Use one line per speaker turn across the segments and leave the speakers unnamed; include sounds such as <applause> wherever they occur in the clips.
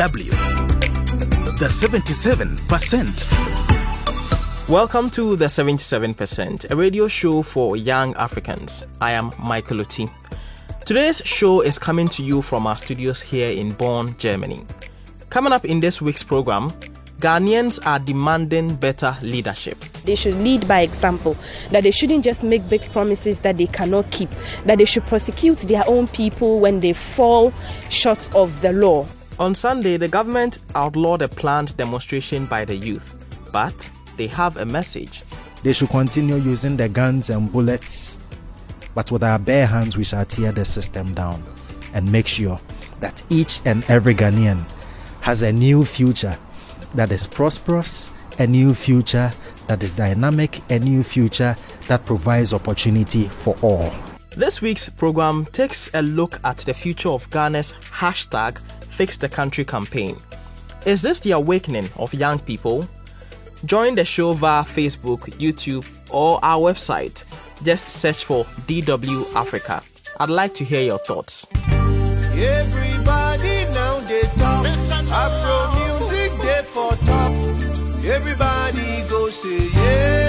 DW. The 77%.
Welcome to The 77%, a radio show for young Africans. I am Michael Oti. Today's show is coming to you from our studios here in Bonn, Germany. Coming up in this week's program, Ghanaians are demanding better leadership.
They should lead by example, that they shouldn't just make big promises that they cannot keep, that they should prosecute their own people when they fall short of the law.
On Sunday, the government outlawed a planned demonstration by the youth, but they have a message.
They should continue using their guns and bullets, but with our bare hands, we shall tear the system down and make sure that each and every Ghanaian has a new future that is prosperous, a new future that is dynamic, a new future that provides opportunity for all.
This week's program takes a look at the future of Ghana's hashtag Fix the Country campaign. Is this the awakening of young people? Join the show via Facebook, YouTube, or our website. Just search for DW Africa. I'd like to hear your thoughts.
Everybody now they talk Afro for top. Everybody go say yeah.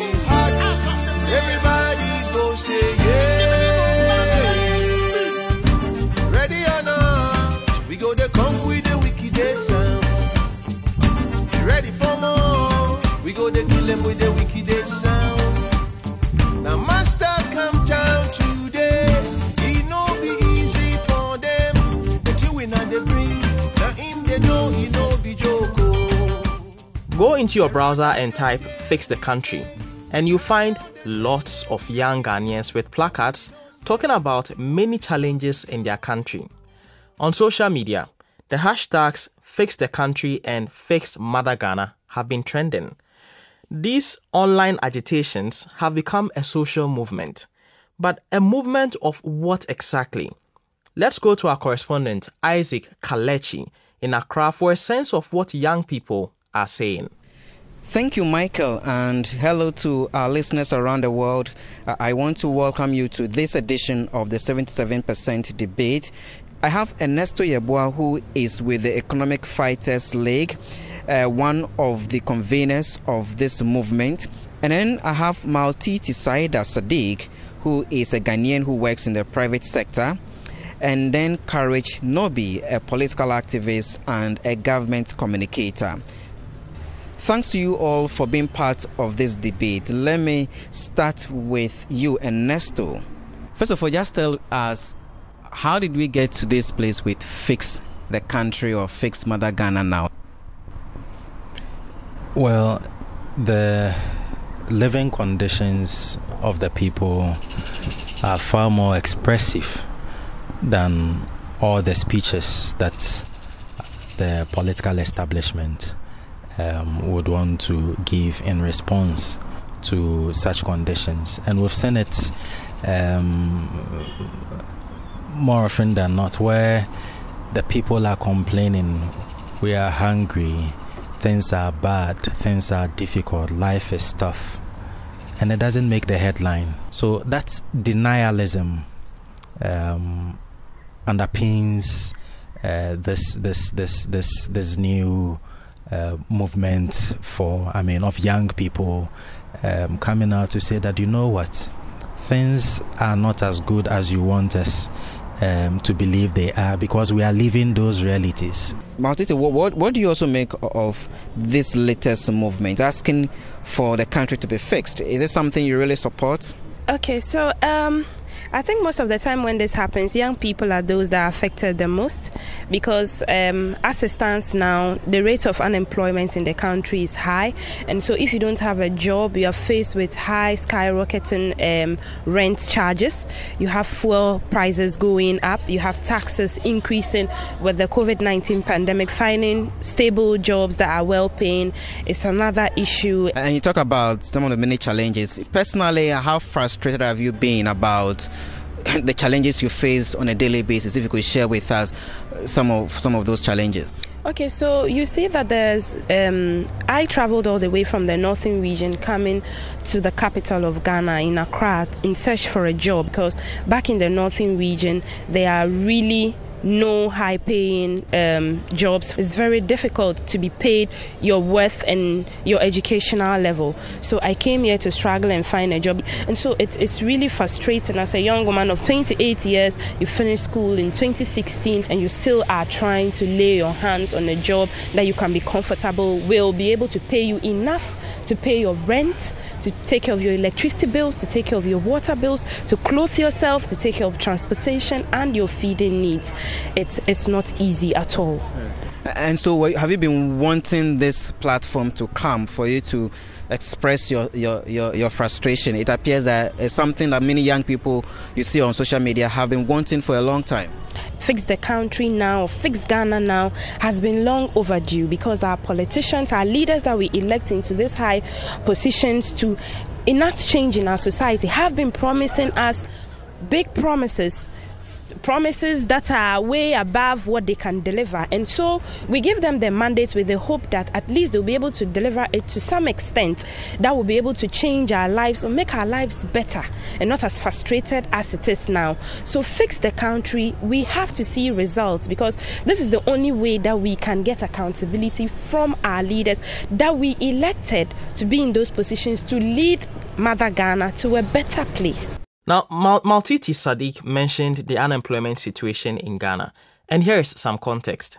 Touch be. Everybody go say yeah. Ready or not, we go to come with the wicked sound. Ready for more? We go to kill them with the wicked sound. Now master come down to
Go into your browser and type Fix the Country, and you'll find lots of young Ghanaians with placards talking about many challenges in their country. On social media, the hashtags Fix the Country and Fix Mother Ghana have been trending. These online agitations have become a social movement. But a movement of what exactly? Let's go to our correspondent, Isaac Kaledzi, in Accra for a sense of what young people are saying.
Thank you, Michael, and hello to our listeners around the world. Uh, I want to welcome you to this edition of the 77% debate. I have Ernesto Yeboah, who is with the Economic Fighters League, uh, one of the conveners of this movement. And then I have Maltiti Saida Sadiq, who is a Ghanaian who works in the private sector and then Courage Nobi, a political activist and a government communicator. Thanks to you all for being part of this debate. Let me start with you, Ernesto. First of all, just tell us how did we get to this place with Fix the Country or Fix Mother Ghana now?
Well, the living conditions of the people are far more expressive than all the speeches that the political establishment um, would want to give in response to such conditions. And we've seen it um, more often than not where the people are complaining, we are hungry, things are bad, things are difficult, life is tough. And it doesn't make the headline. So that's denialism um, underpins uh, this this this this this new uh, movement for, I mean, of young people um, coming out to say that, you know what, things are not as good as you want us. Um, to believe they are because we are living those realities.
Maltiti, what, what, what, do you also make of this latest movement asking for the country to be fixed? Is it something you really support?
Okay, so um, I think most of the time when this happens, young people are those that are affected the most because, um, as it stands now, the rate of unemployment in the country is high. And so, if you don't have a job, you are faced with high, skyrocketing um, rent charges. You have fuel prices going up. You have taxes increasing with the COVID 19 pandemic. Finding stable jobs that are well paying is another issue.
And you talk about some of the many challenges. Personally, how frustrated have you been about? <laughs> the challenges you face on a daily basis if you could share with us some of some of those challenges
Okay, so you see that there's. Um, I traveled all the way from the northern region coming to the capital of Ghana in Accra in search for a job because back in the northern region, they are really no high paying um, jobs. It's very difficult to be paid your worth and your educational level. So I came here to struggle and find a job. And so it's, it's really frustrating as a young woman of 28 years, you finished school in 2016 and you still are trying to lay your hands on a job that you can be comfortable, will be able to pay you enough to pay your rent, to take care of your electricity bills, to take care of your water bills, to clothe yourself, to take care of transportation and your feeding needs. It's, it's not easy at all.
And so, have you been wanting this platform to come for you to express your, your, your, your, frustration? It appears that it's something that many young people you see on social media have been wanting for a long time.
Fix the country now, fix Ghana now has been long overdue because our politicians, our leaders that we elect into these high positions to enact change in our society have been promising us big promises promises that are way above what they can deliver. And so we give them the mandates with the hope that at least they'll be able to deliver it to some extent that will be able to change our lives or make our lives better and not as frustrated as it is now. So fix the country. We have to see results because this is the only way that we can get accountability from our leaders that we elected to be in those positions to lead Mother Ghana to a better place.
Now, Mal- Maltiti Sadiq mentioned the unemployment situation in Ghana, and here is some context.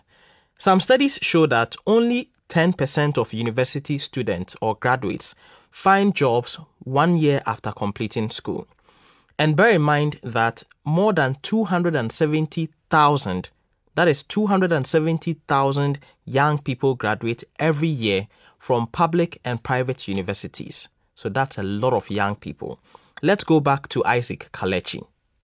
Some studies show that only 10% of university students or graduates find jobs one year after completing school. And bear in mind that more than 270,000, that is 270,000 young people graduate every year from public and private universities. So that's a lot of young people. Let's go back to Isaac Kaledzi.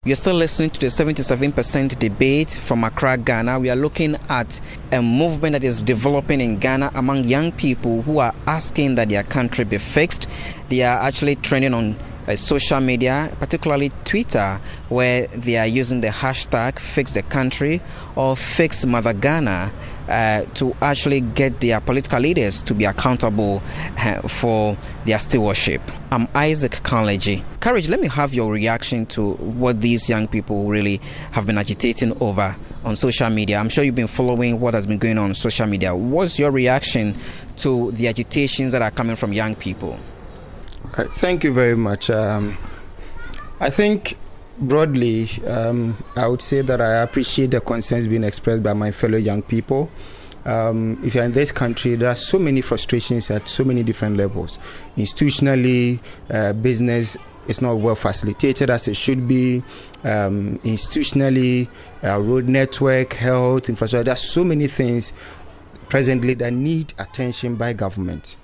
You're still listening to the 77% debate from Accra, Ghana. We are looking at a movement that is developing in Ghana among young people who are asking that their country be fixed. They are actually trending on uh, social media, particularly Twitter, where they are using the hashtag fix the country or fix Mother Ghana uh, to actually get their political leaders to be accountable uh, for their stewardship. I'm Isaac Kaledzi. Courage, let me have your reaction to what these young people really have been agitating over on social media. I'm sure you've been following what has been going on on social media. What's your reaction to the agitations that are coming from young people?
Thank you very much. Um, I think broadly, um, I would say that I appreciate the concerns being expressed by my fellow young people. Um, if you're in this country, there are so many frustrations at so many different levels. Institutionally, uh, business is not well facilitated as it should be. Um, institutionally, uh, road network, health, infrastructure, there are so many things presently that need attention by government.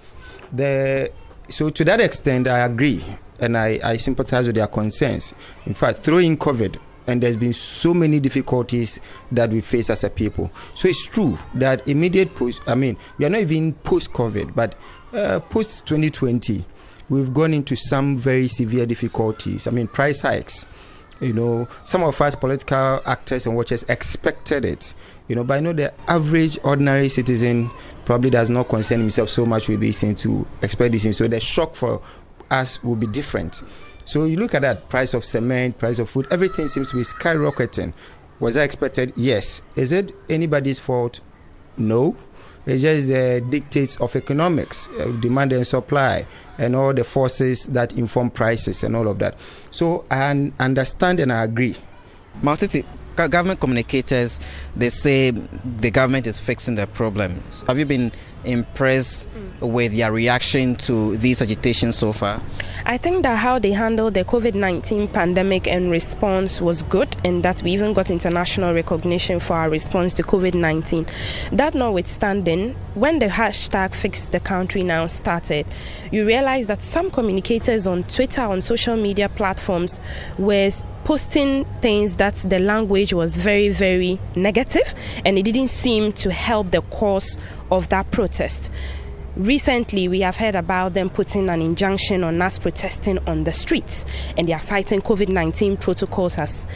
The so to that extent, I agree and I, I sympathize with their concerns. In fact, throwing COVID, and there's been so many difficulties that we face as a people. So it's true that immediate post, I mean, we are not even post COVID, but uh, post 2020, we've gone into some very severe difficulties. I mean, price hikes. You know, some of us political actors and watchers expected it. You know, but I know the average ordinary citizen probably does not concern himself so much with this thing to expect this thing. So the shock for us will be different. So you look at that price of cement, price of food, everything seems to be skyrocketing. Was that expected? Yes. Is it anybody's fault? No. It's just the dictates of economics, uh, demand and supply, and all the forces that inform prices and all of that. So I understand and I agree.
Maltiti, government communicators they say the government is fixing the problems. Have you been impressed mm. with their reaction to these agitations so far?
I think that how they handled the COVID 19 pandemic and response was good, and that we even got international recognition for our response to COVID 19. That notwithstanding, when the hashtag Fix the Country Now started, you realize that some communicators on Twitter, on social media platforms, were posting things that the language was very, very negative and it didn't seem to help the cause of that protest. Recently, we have heard about them putting an injunction on us protesting on the streets, and they are citing COVID 19 protocols as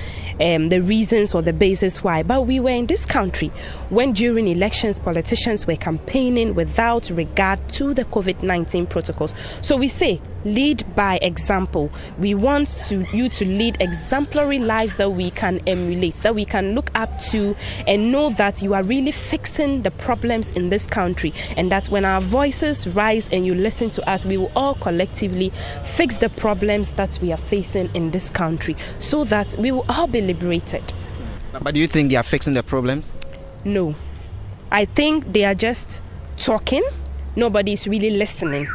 um, the reasons or the basis why. But we were in this country when, during elections, politicians were campaigning without regard to the COVID 19 protocols. So we say, lead by example. We want to, you to lead exemplary lives that we can emulate, that we can look up to, and know that you are really fixing the problems in this country. And that when our voices rise and you listen to us, we will all collectively fix the problems that we are facing in this country so that we will all be liberated.
But do you think they are fixing the problems?
No. I think they are just talking, nobody is really listening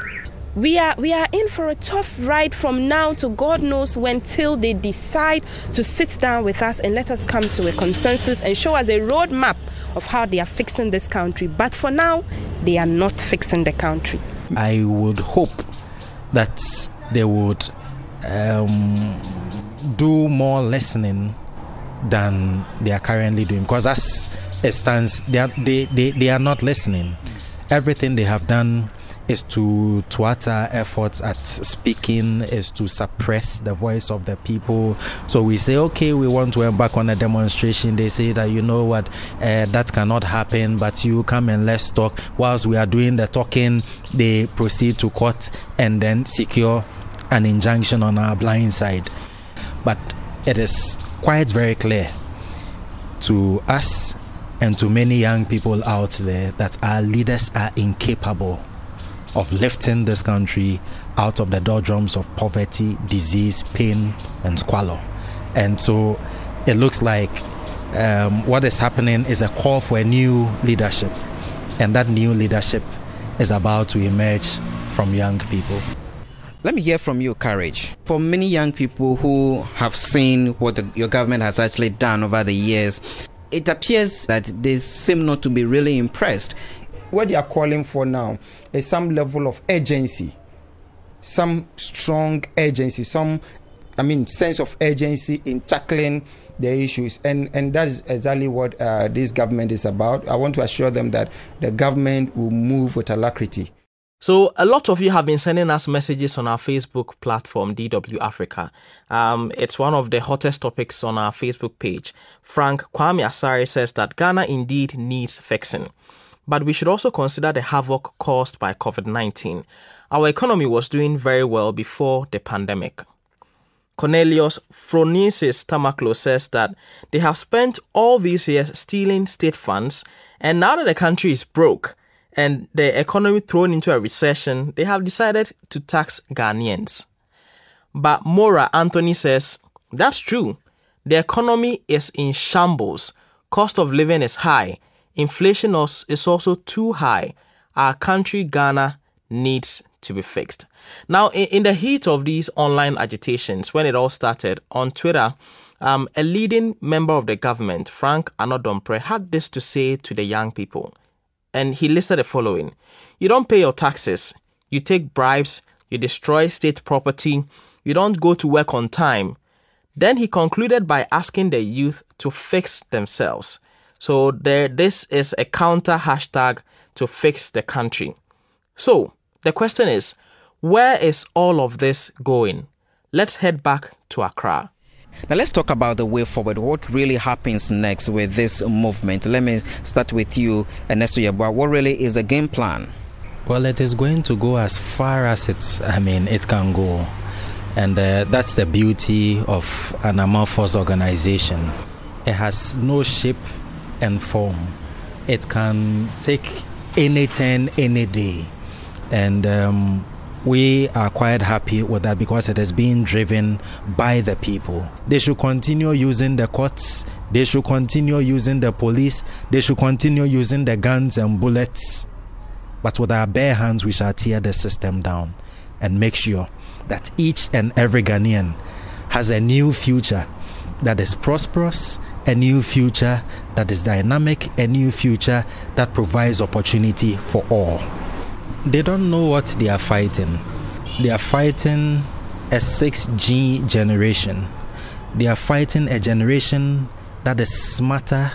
we are we are in for a tough ride from now to God knows when till they decide to sit down with us and let us come to a consensus and show us a roadmap of how they are fixing this country. But for now, they are not fixing the country.
I would hope that they would um, do more listening than they are currently doing because as it stands, they are, they, they, they are not listening. Everything they have done is to thwart efforts at speaking, is to suppress the voice of the people. So we say, okay, we want to embark on a demonstration. They say that, you know what, uh, that cannot happen, but you come and let's talk. Whilst we are doing the talking, they proceed to court and then secure an injunction on our blind side. But it is quite very clear to us and to many young people out there that our leaders are incapable of lifting this country out of the doldrums of poverty, disease, pain, and squalor. And so it looks like um, what is happening is a call for a new leadership. And that new leadership is about to emerge from young people.
Let me hear from you, Courage. For many young people who have seen what the, your government has actually done over the years, it appears that they seem not to be really impressed
what they are calling for now is some level of urgency, some strong urgency, some, I mean, sense of urgency in tackling the issues, and and that is exactly what uh, this government is about. I want to assure them that the government will move with alacrity.
So, a lot of you have been sending us messages on our Facebook platform, DW Africa. Um, it's one of the hottest topics on our Facebook page. Frank Kwame Asari says that Ghana indeed needs fixing. But we should also consider the havoc caused by COVID 19. Our economy was doing very well before the pandemic. Cornelius Phronesis Tamaklo says that they have spent all these years stealing state funds, and now that the country is broke and the economy thrown into a recession, they have decided to tax Ghanaians. But Mora Anthony says that's true. The economy is in shambles, cost of living is high, Inflation is also too high. Our country, Ghana, needs to be fixed. Now, in, the heat of these online agitations, when it all started on Twitter, um, a leading member of the government, Frank Annoh-Dompreh, had this to say to the young people. And he listed the following You don't pay your taxes, you take bribes, you destroy state property, you don't go to work on time. Then he concluded by asking the youth to fix themselves. So there, this is a counter hashtag to fix the country. So the question is, where is all of this going? Let's head back to Accra.
Now let's talk about the way forward. What really happens next with this movement? Let me start with you, Ernesto Yeboah. What really is the game plan?
Well, it is going to go as far as it's. I mean, it can go, and uh, that's the beauty of an amorphous organization. It has no shape and form. It can take any turn, any day. And um, we are quite happy with that because it is being driven by the people. They should continue using the courts, they should continue using the police, they should continue using the guns and bullets. But with our bare hands, we shall tear the system down and make sure that each and every Ghanaian has a new future that is prosperous a new future that is dynamic, a new future that provides opportunity for all. They don't know what they are fighting. They are fighting a 6G generation. They are fighting a generation that is smarter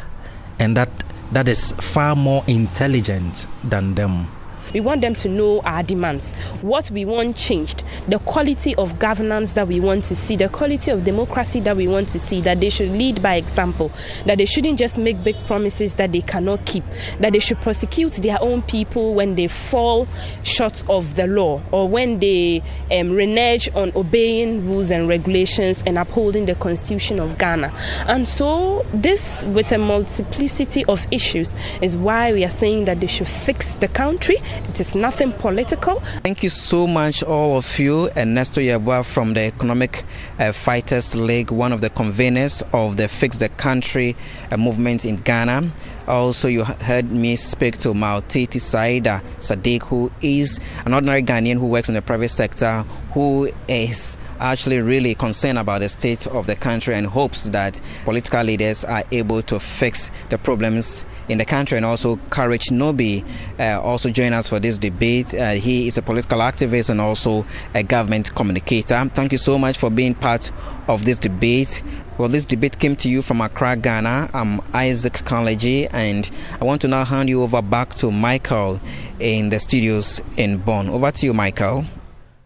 and that that is far more intelligent than them.
We want them to know our demands, what we want changed, the quality of governance that we want to see, the quality of democracy that we want to see, that they should lead by example, that they shouldn't just make big promises that they cannot keep, that they should prosecute their own people when they fall short of the law or when they um, renege on obeying rules and regulations and upholding the constitution of Ghana. And so, this with a multiplicity of issues is why we are saying that they should fix the country. It is nothing political.
Thank you so much, all of you. Ernesto Yeboah from the Economic uh, Fighters League, one of the conveners of the Fix the Country uh, movement in Ghana. Also, you heard me speak to Maltiti Saida Sadiq, who is an ordinary Ghanaian who works in the private sector, who is actually really concerned about the state of the country and hopes that political leaders are able to fix the problems in the country and also Courage Nobi uh, also join us for this debate. Uh, he is a political activist and also a government communicator. Thank you so much for being part of this debate. Well, this debate came to you from Accra, Ghana. I'm Isaac Kaledzi, and I want to now hand you over back to Michael in the studios in Bonn. Over to you, Michael.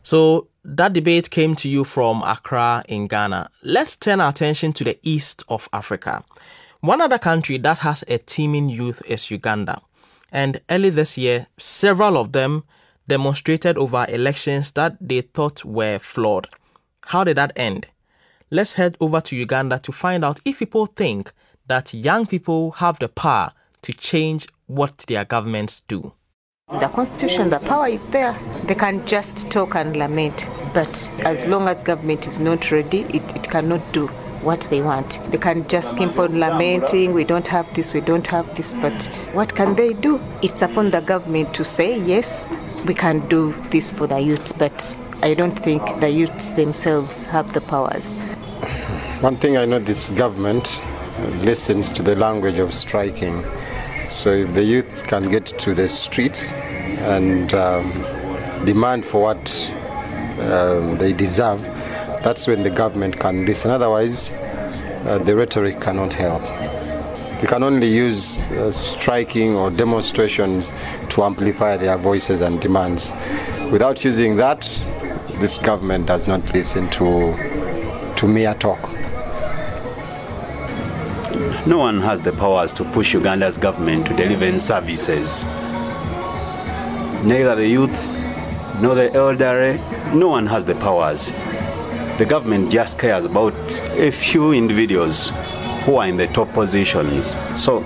So, that debate came to you from Accra in Ghana. Let's turn our attention to the east of Africa. One other country that has a teeming youth is Uganda. And early this year, several of them demonstrated over elections that they thought were flawed. How did that end? let's head over to Uganda to find out if people think that young people have the power to change what their governments do.
The constitution, the power is there. They can just talk and lament. But as long as government is not ready, it, it cannot do what they want. They can just keep on lamenting, we don't have this, we don't have this. But what can they do? It's upon the government to say, yes, we can do this for the youth. But I don't think the youths themselves have the powers.
One thing I know this government listens to the language of striking. So if the youth can get to the streets and um, demand for what um, they deserve, that's when the government can listen. Otherwise, uh, the rhetoric cannot help. You can only use uh, striking or demonstrations to amplify their voices and demands. Without using that, this government does not listen to, to mere talk.
No one has the powers to push Uganda's government to deliver services. Neither the youth nor the elderly, no one has the powers. The government just cares about a few individuals who are in the top positions. So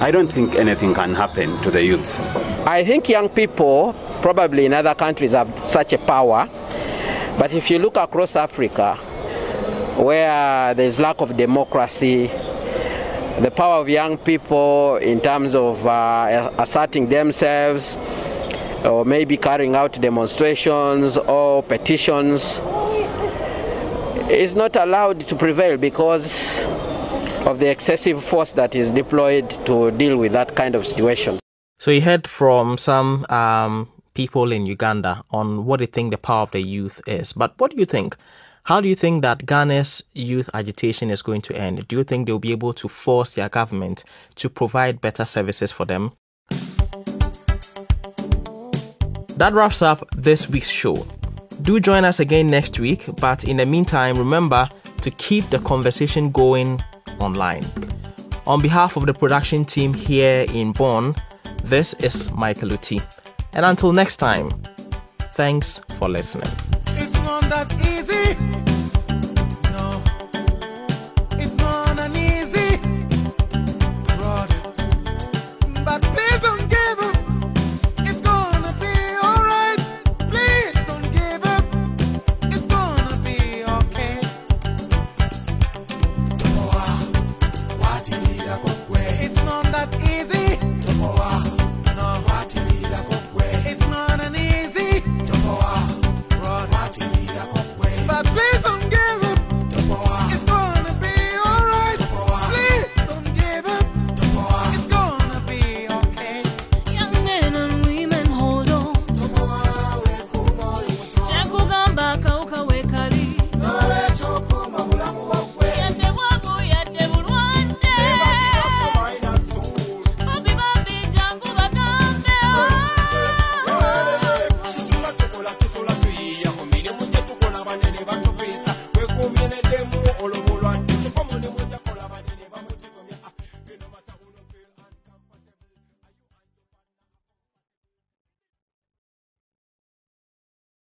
I don't think anything can happen to the youth.
I think young people, probably in other countries, have such a power. But if you look across Africa, where there's lack of democracy, the power of young people in terms of uh, asserting themselves or maybe carrying out demonstrations or petitions is not allowed to prevail because of the excessive force that is deployed to deal with that kind of situation.
So you heard from some um, people in Uganda on what they think the power of the youth is. But what do you think? How do you think that Ghana's youth agitation is going to end? Do you think they'll be able to force their government to provide better services for them? That wraps up this week's show. Do join us again next week, but in the meantime, remember to keep the conversation going online. On behalf of the production team here in Bonn, this is Michael Oti. And until next time, thanks for listening
that easy.